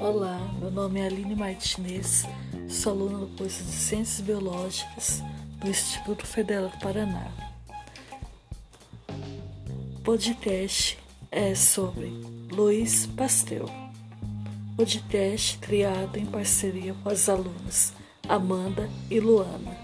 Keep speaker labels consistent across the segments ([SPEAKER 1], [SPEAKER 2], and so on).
[SPEAKER 1] Olá, meu nome é Aline Martinez, sou aluna do curso de Ciências Biológicas do Instituto Federal do Paraná. O podcast é sobre Luiz Pasteur. Podcast criado em parceria com as alunas Amanda e Luana.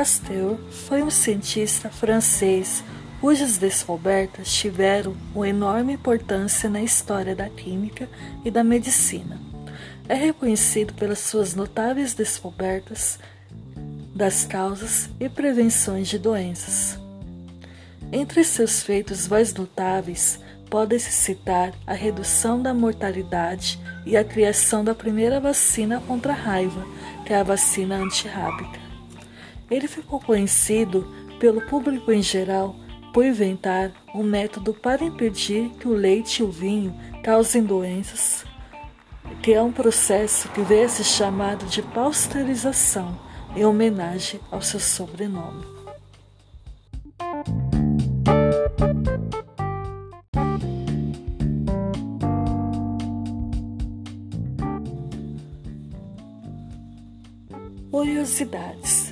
[SPEAKER 1] Pasteur foi um cientista francês cujas descobertas tiveram uma enorme importância na história da química e da medicina. É reconhecido pelas suas notáveis descobertas das causas e prevenções de doenças. Entre seus feitos mais notáveis, pode-se citar a redução da mortalidade e a criação da primeira vacina contra a raiva, que é a vacina antirrábica. Ele ficou conhecido pelo público em geral por inventar um método para impedir que o leite e o vinho causem doenças, que é um processo que veio a ser chamado de pasteurização, em homenagem ao seu sobrenome. Curiosidades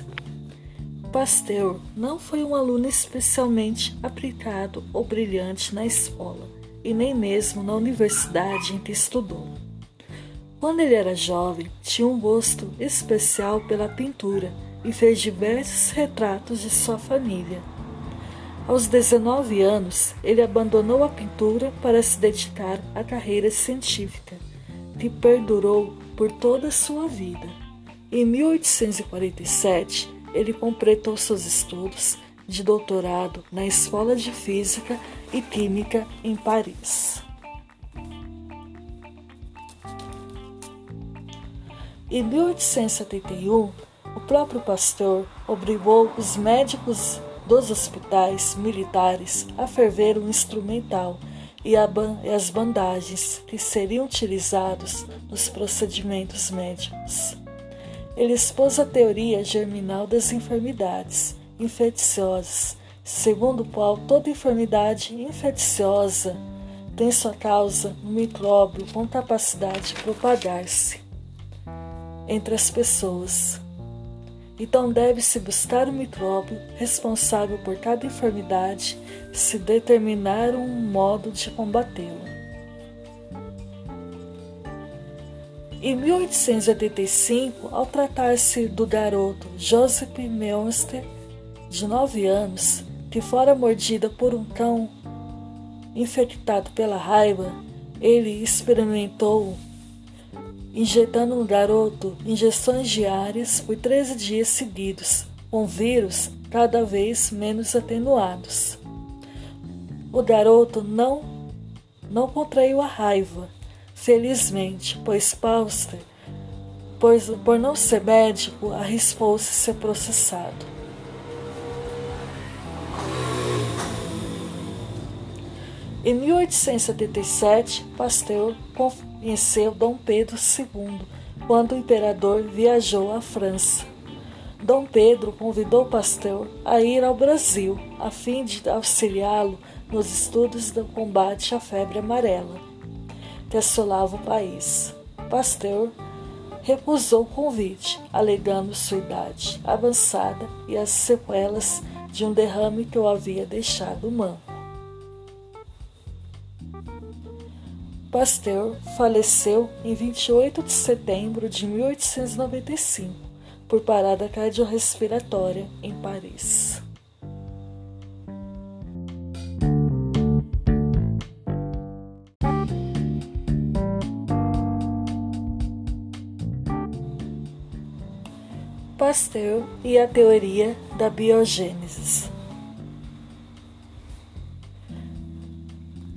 [SPEAKER 1] Pasteur não foi um aluno especialmente aplicado ou brilhante na escola e nem mesmo na universidade em que estudou. Quando ele era jovem, tinha um gosto especial pela pintura e fez diversos retratos de sua família. Aos 19 anos, ele abandonou a pintura para se dedicar à carreira científica, que perdurou por toda a sua vida. Em 1847, ele completou seus estudos de doutorado na Escola de Física e Química em Paris. Em 1871, o próprio pastor obrigou os médicos dos hospitais militares a ferver um instrumental e, as bandagens que seriam utilizados nos procedimentos médicos. Ele expôs a teoria germinal das enfermidades infecciosas, segundo o qual toda enfermidade infecciosa tem sua causa no micróbio com capacidade de propagar-se entre as pessoas. Então deve-se buscar o micróbio responsável por cada enfermidade se determinar um modo de combatê-la. Em 1885, ao tratar-se do garoto Joseph Meonster, de 9 anos, que fora mordida por um cão infectado pela raiva, ele experimentou injetando no garoto injeções diárias por 13 dias seguidos, com vírus cada vez menos atenuados. O garoto não, não contraiu a raiva Felizmente, pois Pauster, pois, por não ser médico, arriscou-se ser processado. Em 1877, Pasteur conheceu Dom Pedro II quando o imperador viajou à França. Dom Pedro convidou Pasteur a ir ao Brasil a fim de auxiliá-lo nos estudos do combate à febre amarela que assolava o país. Pasteur recusou o convite, alegando sua idade avançada e as sequelas de um derrame que o havia deixado manco. Pasteur faleceu em 28 de setembro de 1895 por parada cardiorrespiratória em Paris. Pasteur e a teoria da biogênese.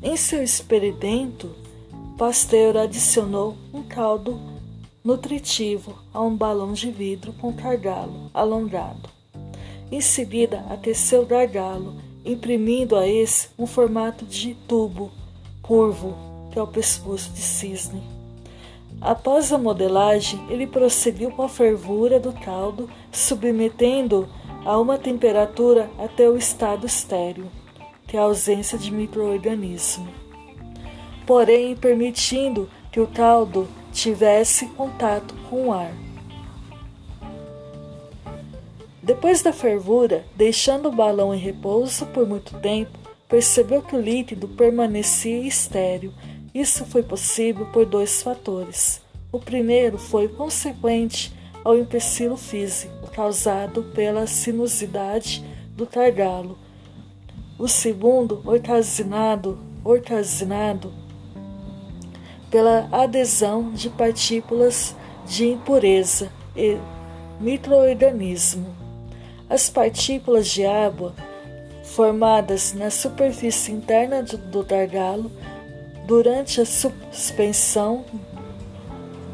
[SPEAKER 1] Em seu experimento, Pasteur adicionou um caldo nutritivo a um balão de vidro com gargalo alongado. Em seguida, aqueceu o gargalo imprimindo a esse um formato de tubo curvo, que é o pescoço de cisne. Após a modelagem, ele prosseguiu com a fervura do caldo, submetendo a uma temperatura até o estado estéril, que é a ausência de microorganismo. Porém, permitindo que o caldo tivesse contato com o ar. Depois da fervura, deixando o balão em repouso por muito tempo, percebeu que o líquido permanecia estéril. Isso foi possível por dois fatores. O primeiro foi consequente ao empecilho físico causado pela sinuosidade do targalo. O segundo, ocasionado, ocasionado pela adesão de partículas de impureza e microorganismo. As partículas de água formadas na superfície interna do gargalo durante a suspensão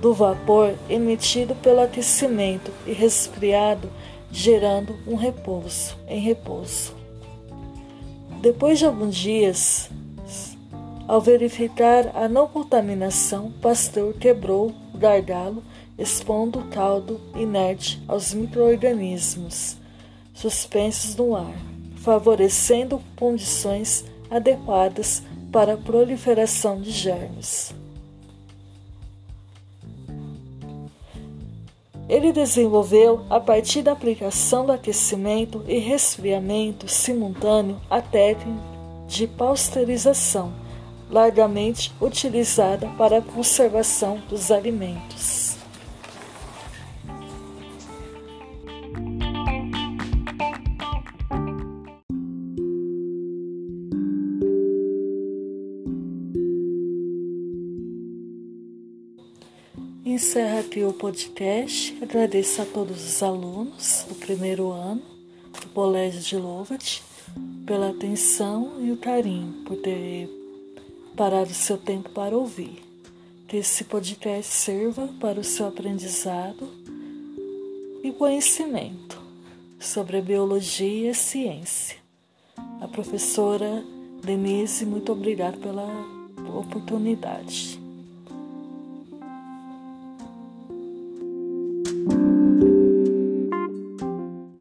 [SPEAKER 1] do vapor emitido pelo aquecimento e resfriado, gerando um repouso em repouso. Depois de alguns dias, ao verificar a não contaminação, Pasteur quebrou o gargalo, expondo o caldo inerte aos microorganismos suspensos no ar, favorecendo condições adequadas para a proliferação de germes. Ele desenvolveu, a partir da aplicação do aquecimento e resfriamento simultâneo, a técnica de pasteurização, largamente utilizada para a conservação dos alimentos. Encerra aqui o podcast. Agradeço a todos os alunos do primeiro ano do Colégio de Lovat pela atenção e o carinho, por ter parado o seu tempo para ouvir. Que esse podcast sirva para o seu aprendizado e conhecimento sobre a biologia e a ciência. A professora Denise, muito obrigada pela oportunidade.